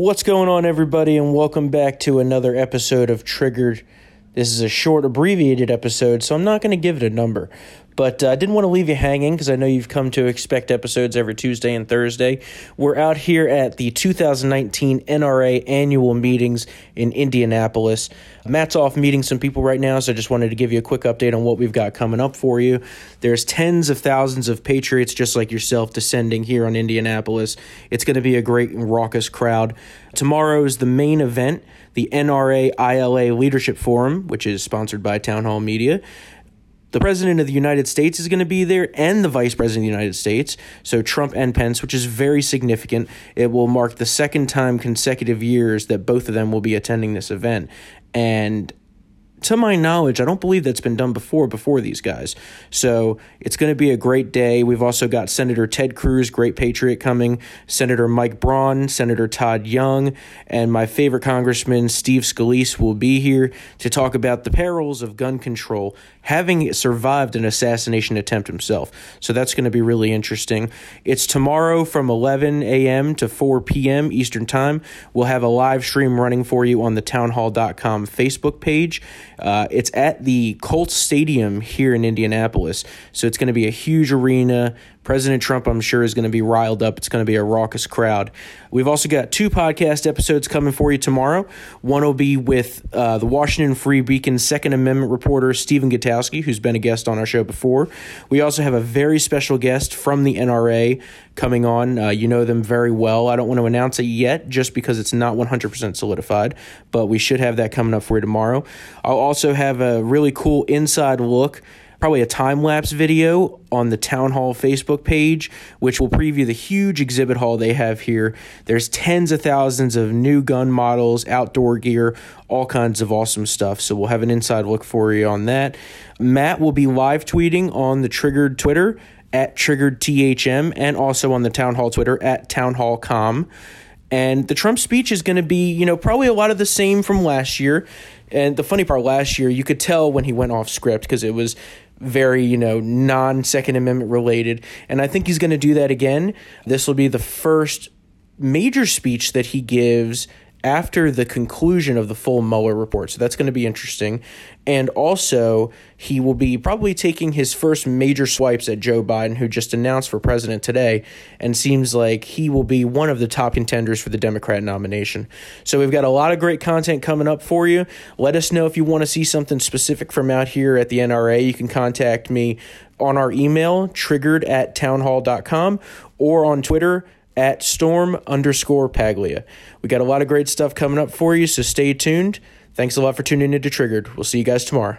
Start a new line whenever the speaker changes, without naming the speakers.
What's going on, everybody, and welcome back to another episode of Triggered. This is a short, abbreviated episode, so I'm not going to give it a number. But uh, I didn't want to leave you hanging because I know you've come to expect episodes every Tuesday and Thursday. We're out here at the 2019 NRA annual meetings in Indianapolis. Matt's off meeting some people right now, so I just wanted to give you a quick update on what we've got coming up for you. There's tens of thousands of patriots just like yourself descending here on Indianapolis. It's going to be a great and raucous crowd. Tomorrow is the main event, the NRA ILA Leadership Forum, which is sponsored by Town Hall Media the president of the United States is going to be there and the vice president of the United States. So Trump and Pence, which is very significant. It will mark the second time consecutive years that both of them will be attending this event. And to my knowledge, I don't believe that's been done before before these guys. So it's going to be a great day. We've also got Senator Ted Cruz, great patriot, coming, Senator Mike Braun, Senator Todd Young, and my favorite Congressman Steve Scalise will be here to talk about the perils of gun control, having survived an assassination attempt himself. So that's going to be really interesting. It's tomorrow from 11 a.m. to 4 p.m. Eastern Time. We'll have a live stream running for you on the townhall.com Facebook page. Uh, it's at the Colts Stadium here in Indianapolis. So it's going to be a huge arena. President Trump, I'm sure, is going to be riled up. It's going to be a raucous crowd. We've also got two podcast episodes coming for you tomorrow. One will be with uh, the Washington Free Beacon Second Amendment reporter Stephen Gutowski, who's been a guest on our show before. We also have a very special guest from the NRA coming on. Uh, you know them very well. I don't want to announce it yet just because it's not 100% solidified, but we should have that coming up for you tomorrow. I'll also have a really cool inside look probably a time lapse video on the Town Hall Facebook page, which will preview the huge exhibit hall they have here. There's tens of thousands of new gun models, outdoor gear, all kinds of awesome stuff. So we'll have an inside look for you on that. Matt will be live tweeting on the Triggered Twitter at Triggered THM and also on the Town Hall Twitter at Town Hall Com. And the Trump speech is going to be, you know, probably a lot of the same from last year. And the funny part last year, you could tell when he went off script because it was very, you know, non Second Amendment related. And I think he's going to do that again. This will be the first major speech that he gives after the conclusion of the full Mueller report. So that's going to be interesting. And also, he will be probably taking his first major swipes at Joe Biden, who just announced for president today, and seems like he will be one of the top contenders for the Democrat nomination. So we've got a lot of great content coming up for you. Let us know if you want to see something specific from out here at the NRA. You can contact me on our email, triggered at townhall.com, or on Twitter at storm underscore Paglia. We got a lot of great stuff coming up for you, so stay tuned. Thanks a lot for tuning into Triggered. We'll see you guys tomorrow.